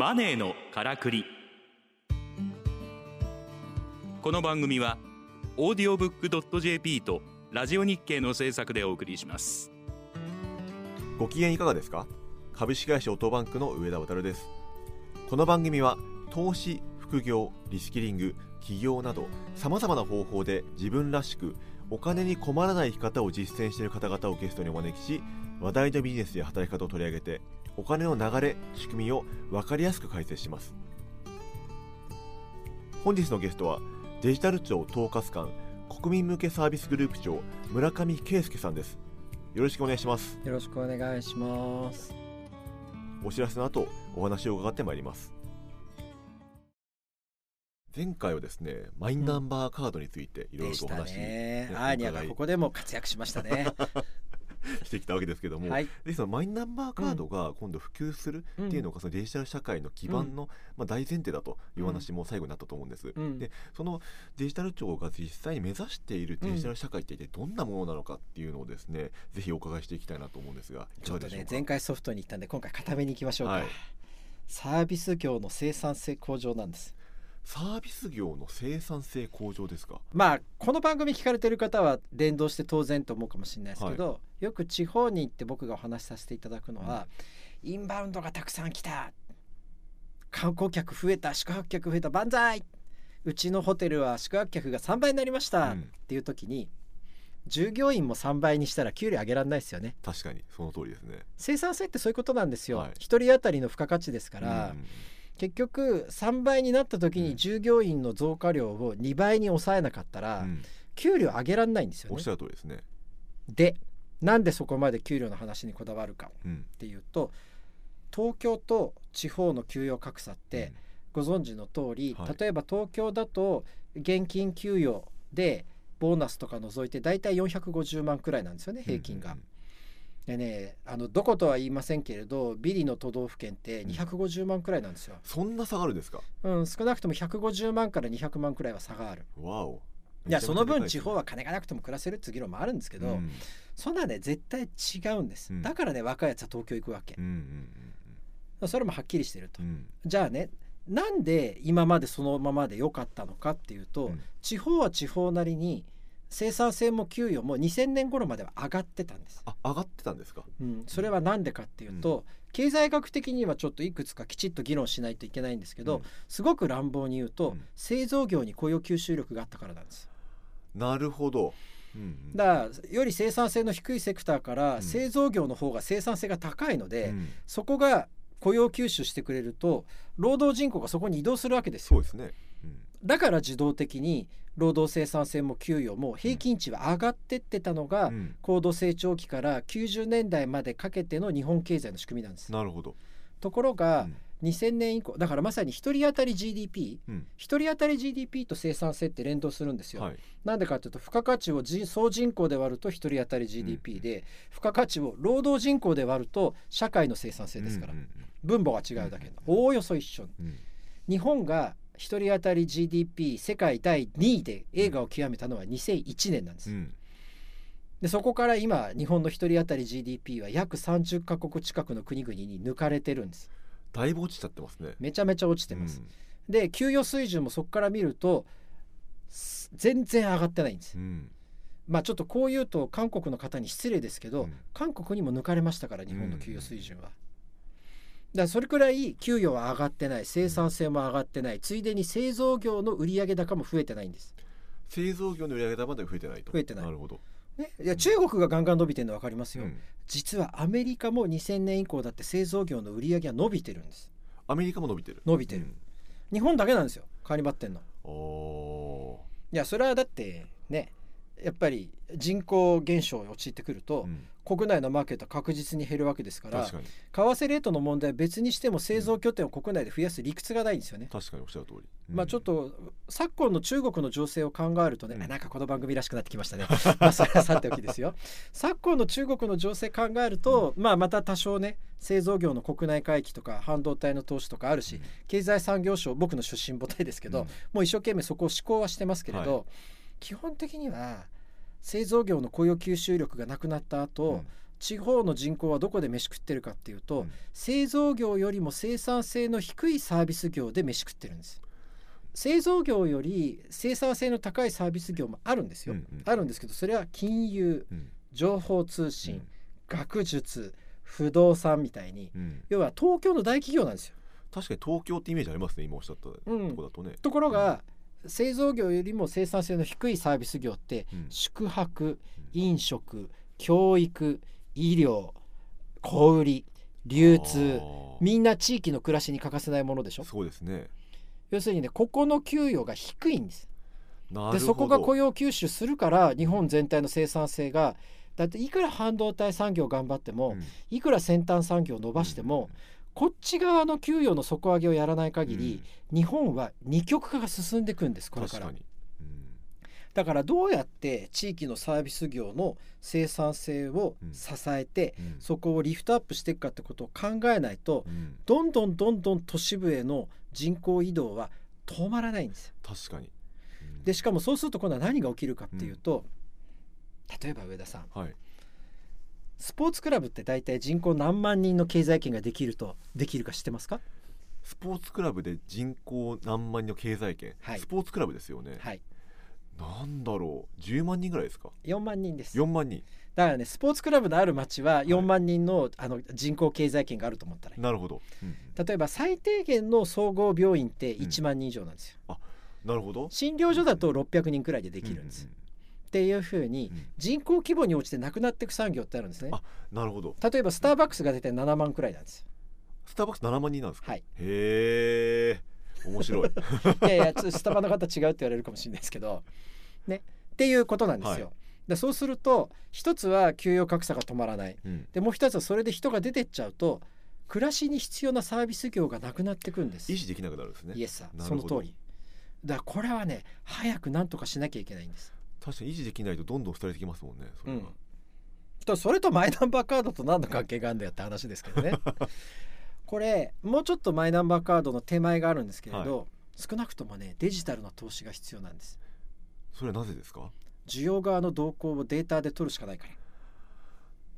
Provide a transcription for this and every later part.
マネーのからくり。この番組はオーディオブックドット JP とラジオ日経の制作でお送りします。ご機嫌いかがですか？株式会社オートバンクの上田渉です。この番組は投資副業リスキリング起業などさまざまな方法で自分らしくお金に困らない生き方を実践している方々をゲストにお招きし話題のビジネスや働き方を取り上げてお金の流れ仕組みを分かりやすく解説します。本日のゲストはデジタル庁統括官国民向けサービスグループ長村上圭介さんです。よろしくお願いします。よろしくお願いします。お知らせの後お話を伺ってまいります。前回はですねマイナンバーカードについていろいろとお話、ね、アーニャがここでも活躍しましたね してきたわけですけども、はい、でそのマイナンバーカードが今度普及するっていうのが、そのデジタル社会の基盤の、まあ、大前提だという話も最後になったと思うんです。でそのデジタル庁が実際に目指しているデジタル社会って一体どんなものなのかっていうのをですね、ぜひお伺いしていきたいなと思うんですがちょっとね前回ソフトに行ったんで今回固めに行きましょうか、はい、サービス業の生産性向上なんですサービス業の生産性向上ですか？まあこの番組聞かれてる方は連動して当然と思うかもしれないですけど、はい、よく地方に行って僕がお話しさせていただくのは、うん、インバウンドがたくさん来た観光客増えた宿泊客増えた万歳！うちのホテルは宿泊客が3倍になりました、うん、っていう時に従業員も3倍にしたら給料上げられないですよね。確かにその通りですね。生産性ってそういうことなんですよ、はい、1人当たりの付加価値ですから、うん結局3倍になった時に従業員の増加量を2倍に抑えなかったら、給料上げられないんですよね。おっしゃる通りですね。でなんでそこまで給料の話にこだわるかっていうと、東京と地方の給与格差ってご存知の通り、例えば東京だと現金給与でボーナスとか除いて大体450万くらいなんですよね平均が。でねあのどことは言いませんけれどビリの都道府県って250万くらいなんですよ、そんな差があるんですか？うん少なくとも150万から200万くらいは差がある。わお。いやその分地方は金がなくても暮らせるっていう議論もあるんですけど、うん、そんなね絶対違うんです、うん、だからね若いやつは東京行くわけ、うんうんうん、それもはっきりしてると、うん、じゃあねなんで今までそのままで良かったのかっていうと、地方は地方なりに生産性も給与も2000年頃までは上がってたんです。あ上がってたんですか、うん、それは何でかっていうと、うん、経済学的にはちょっといくつかきちっと議論しないといけないんですけど、うん、すごく乱暴に言うと、製造業に雇用吸収力があったからなんです。なるほど。うんうん、だからより生産性の低いセクターから製造業の方が生産性が高いので、うん、そこが雇用吸収してくれると労働人口がそこに移動するわけですよ。そうですね、うん、だから自動的に労働生産性も給与も平均値は上がってってたのが、うん、高度成長期から90年代までかけての日本経済の仕組みなんです。なるほど。ところが、うん、2000年以降だからまさに1人当たり GDP、うん、1人当たり GDP と生産性って連動するんですよ。はい、なんでかというと付加価値を総人口で割ると1人当たり GDP で、うん、付加価値を労働人口で割ると社会の生産性ですから、分母が違うだけおおよそ一緒、日本が1人当たり GDP 世界第2位で映画を極めたのは2001年なんです。うん、でそこから今日本の1人当たり GDP は約30カ国近くの国々に抜かれてるんです。だいぶ落ちちゃってますね。めちゃめちゃ落ちてます。うん、で給与水準もそこから見ると全然上がってないんです。うんまあちょっとこう言うと韓国の方に失礼ですけど、うん、韓国にも抜かれましたから日本の給与水準は。だそれくらい給与は上がってない生産性も上がってない。ついでに製造業の売上高も増えてないんです。製造業の売上高まで増えてないと。増えてない。なるほど。ね、いや中国がガンガン伸びてるの分かりますよ、うん、実はアメリカも2000年以降だって製造業の売り上げは伸びてるんです。アメリカも伸びてる。伸びてる、うん、日本だけなんですよ。変わりばってんの。おいやそれはだってねやっぱり人口減少に陥ってくると、うん、国内のマーケットは確実に減るわけですから為替レートの問題は別にしても製造拠点を国内で増やす理屈がないんですよね。確かにおっしゃる通り、うん、まあちょっと昨今の中国の情勢を考えるとね、うん、なんかこの番組らしくなってきましたね。まあそれはさておきですよ。昨今の中国の情勢考えると、まあまた多少ね製造業の国内回帰とか半導体の投資とかあるし、経済産業省僕の出身母体ですけど、もう一生懸命そこを思考はしてますけれど、はい、基本的には製造業の雇用吸収力がなくなった後、うん、地方の人口はどこで飯食ってるかっていうと、うん、製造業よりも生産性の低いサービス業で飯食ってるんです。製造業より生産性の高いサービス業もあるんですよ、うんうん、あるんですけどそれは金融、うん、情報通信、うん、学術不動産みたいに、要は東京の大企業なんですよ。確かに東京ってイメージありますね今おっしゃったとこだとね、ところが、製造業よりも生産性の低いサービス業って、宿泊飲食教育医療小売流通みんな地域の暮らしに欠かせないものでしょ？そうですね。要するにねここの給与が低いんです。でそこが雇用吸収するから日本全体の生産性がだっていくら半導体産業頑張っても、うん、いくら先端産業を伸ばしても、うん、こっち側の給与の底上げをやらない限り、うん、日本は二極化が進んでいくんですこれから。だからどうやって地域のサービス業の生産性を支えて、うん、そこをリフトアップしていくかってことを考えないと、うん、どんどんどんどん都市部への人口移動は止まらないんです確かに、うん、でしかもそうすると今度は何が起きるかっていうと、例えば上田さん、はい、スポーツクラブって大体人口何万人の経済圏ができるとできるか知ってますか？スポーツクラブで人口何万人の経済圏、はい、スポーツクラブですよね、はい、なんだろう。10万人ぐらいですか？4万人です。4万人。だからねスポーツクラブのある町は4万人のはい、あの人口経済圏があると思ったらなるほど、うん、例えば最低限の総合病院って1万人以上なんですよ、うん、あなるほど。診療所だと600人くらいでできるんです、うんうん、っていうふうに人口規模に応じてなくなっていく産業ってあるんですね、あなるほど。例えばスターバックスが出て7万くらいなんです。スターバックス7万人なんですか、はい、へえ面白い。いやいやスタバの方違うって言われるかもしれないですけど。ね。っていうことなんですよ。はい。でそうすると一つは給与格差が止まらない、うん、でもう一つはそれで人が出てっちゃうと暮らしに必要なサービス業がなくなってくんです。維持できなくなるんですね。イエスさその通り。だからこれはね早く何とかしなきゃいけないんです確かに維持できないとどんどん廃れてきますもんねそれ,、うん、とそれとマイナンバーカードと何の関係があるんだよって話ですけどね。これもうちょっとマイナンバーカードの手前があるんですけれど、はい、少なくともねデジタルの投資が必要なんです。それはなぜですか？需要側の動向をデータで取るしかないか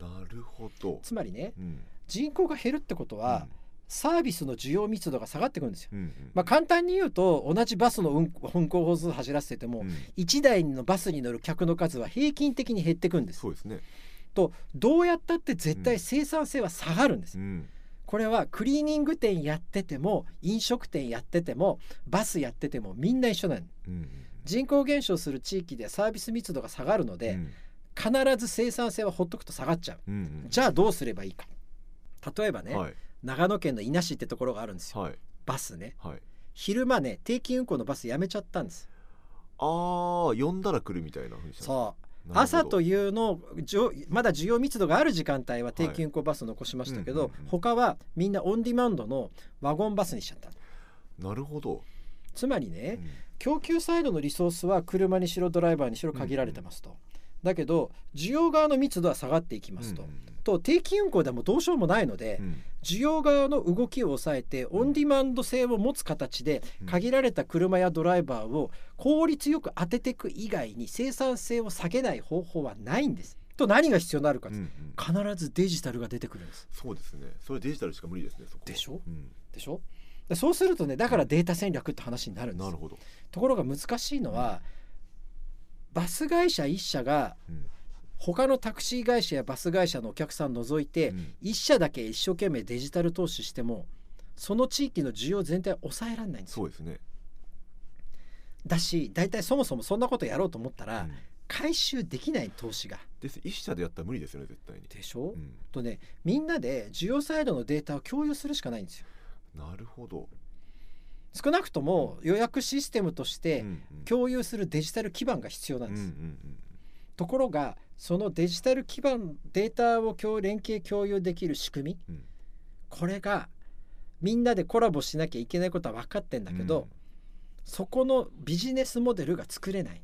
ら。なるほど。つまりね、うん、人口が減るってことは、うん、サービスの需要密度が下がってくるんですよ、うんうん、まあ、簡単に言うと同じバスの運運行本数走らせてても、うん、1台のバスに乗る客の数は平均的に減ってくんです。そうですね。とどうやったって絶対生産性は下がるんです、これはクリーニング店やってても飲食店やっててもバスやっててもみんな一緒なん、うん人口減少する地域でサービス密度が下がるので、うん、必ず生産性はほっとくと下がっちゃう、うんうん、じゃあどうすればいいか。例えばね、はい、長野県の伊那市ってところがあるんですよ、はい、バスね、はい、昼間ね定期運行のバスやめちゃったんですああ呼んだら来るみたいなそう。朝というのまだ需要密度がある時間帯は定期運行バス残しましたけど、はいうんうんうん、他はみんなオンディマンドのワゴンバスにしちゃった。なるほど。つまりね、うん、供給サイドのリソースは車にしろドライバーにしろ限られてますと。うんうん、だけど需要側の密度は下がっていきますと。うんうん、と定期運行でもどうしようもないので、うん、需要側の動きを抑えてオンディマンド性を持つ形で限られた車やドライバーを効率よく当てていく以外に生産性を下げない方法はないんです。と何が必要になるか、うんうん、必ずデジタルが出てくるんです。そうですね。それデジタルしか無理ですねでしょ、うん、でしょ？そうするとねだからデータ戦略って話になるんです、なるほど。ところが難しいのは、バス会社1社が、他のタクシー会社やバス会社のお客さん除いて、1社だけ一生懸命デジタル投資してもその地域の需要全体を抑えられないんです。そうですね。だし大体そもそもそんなことやろうと思ったら、回収できない投資が。です。一社でやったら無理ですよね絶対に。でしょ、うん、とねみんなで需要サイドのデータを共有するしかないんですよ。なるほど。少なくとも予約システムとして共有するデジタル基盤が必要なんです。ところがそのデジタル基盤データを連携共有できる仕組み、うん、これがみんなでコラボしなきゃいけないことは分かってんだけど、うん、そこのビジネスモデルが作れない。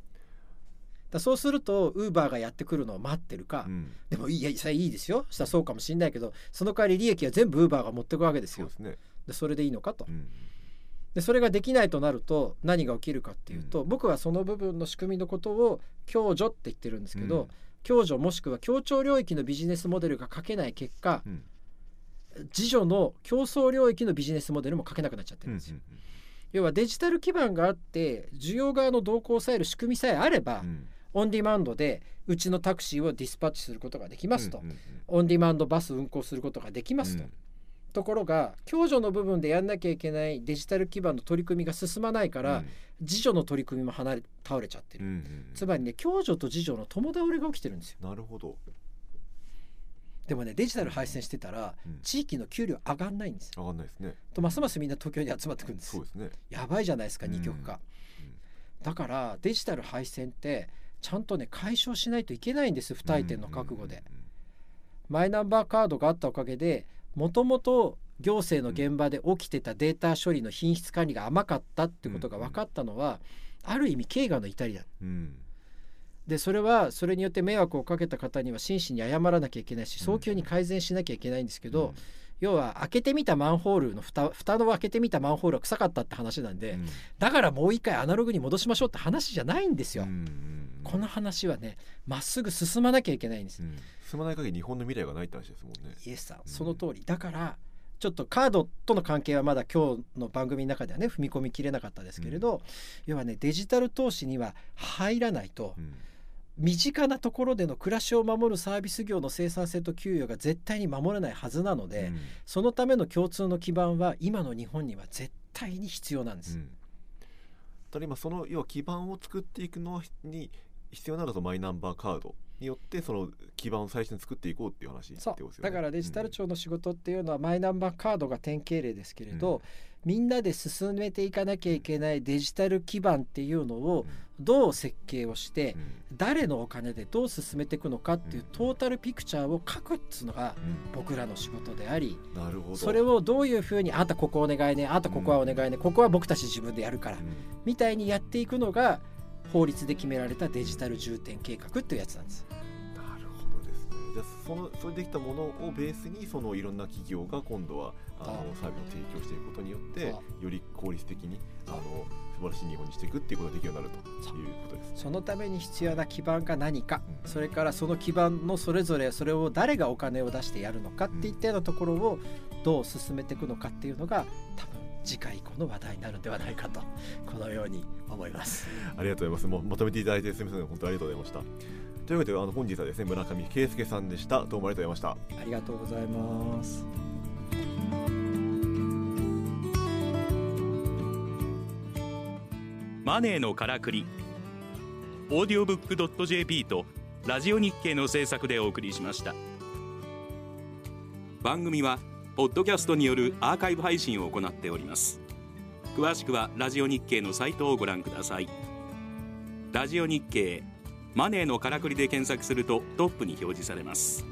だそうするとウーバーがやってくるのを待ってるか、うん、でもいやそれいいですよ。したらそうかもしれないけどその代わり利益は全部ウーバーが持っていくわけですよ。そで、ね、それでいいのかと。うん。でそれができないとなると何が起きるかっていうと、うん、僕はその部分の仕組みのことを共助って言ってるんですけど、共助もしくは協調領域のビジネスモデルが書けない結果、うん、自助の競争領域のビジネスモデルも書けなくなっちゃってるんですよ。うんうんうん、要はデジタル基盤があって需要側の動向を抑える仕組みさえあれば、うん、オンディマンドでうちのタクシーをディスパッチすることができますと、うんうんうん、オンディマンドバス運行することができますと。うんところが共助の部分でやんなきゃいけないデジタル基盤の取り組みが進まないから、うん、自助の取り組みも離れ倒れちゃってる、うんうんうん、つまりね共助と自助の共倒れが起きてるんですよ。なるほど。でもねデジタル配線してたら、うん、地域の給料上がんないんです。上がんないですね。とますますみんな東京に集まってくるんです。そうですね。やばいじゃないですか二極化、うん、だからデジタル配線ってちゃんとね解消しないといけないんです不退転の覚悟で、マイナンバーカードがあったおかげでもともと行政の現場で起きてたデータ処理の品質管理が甘かったってことが分かったのは、ある意味経過の至りだ。うん。でそれはそれによって迷惑をかけた方には真摯に謝らなきゃいけないし早急に改善しなきゃいけないんですけど、うん、要は開けてみたマンホールの蓋蓋の開けてみたマンホールは臭かったって話なんで、うん、だからもう一回アナログに戻しましょうって話じゃないんですよ。うん、この話はねまっすぐ進まなきゃいけないんです。進まない限り日本の未来がないって話ですもんね。イエスさんその通り。だからちょっとカードとの関係はまだ今日の番組の中ではね踏み込みきれなかったですけれど、うん、要はねデジタル投資には入らないと、うん、身近なところでの暮らしを守るサービス業の生産性と給与が絶対に守れないはずなので、うん、そのための共通の基盤は今の日本には絶対に必要なんです。ただ今その要は基盤を作っていくのに必要なのがマイナンバーカードによってその基盤を最初に作っていこうっていう話そう。だからデジタル庁の仕事っていうのはマイナンバーカードが典型例ですけれど、うん、みんなで進めていかなきゃいけないデジタル基盤っていうのをどう設計をして、うん、誰のお金でどう進めていくのかっていうトータルピクチャーを書くっつうのが僕らの仕事であり、なるほど。それをどういうふうにあんたここお願いねあんたここはお願いね、ここは僕たち自分でやるから、みたいにやっていくのが法律で決められたデジタル重点計画っていうやつなんです。なるほどですね。じゃあそのそれできたものをベースにそのいろんな企業が今度はあのサービスを提供していくことによってより効率的にあの素晴らしい日本にしていくっていうことができるようになるということです、ね、そのために必要な基盤が何か、うん、それからその基盤のそれぞれそれを誰がお金を出してやるのかっていったようなところをどう進めていくのかっていうのが多分次回以降の話題になるんではないかとこのように思います。ありがとうございます。もうまとめていただいてすみません。本当ありがとうございました。というわけであの本日はですね村上圭介さんでした。どうもありがとうございました。ありがとうございます。マネーのからくり。オーディオブック .jp とラジオ日経の制作でお送りしました。番組はポッドキャストによるアーカイブ配信を行っております。詳しくはラジオ日経のサイトをご覧ください。ラジオ日経マネーのからくりで検索するとトップに表示されます。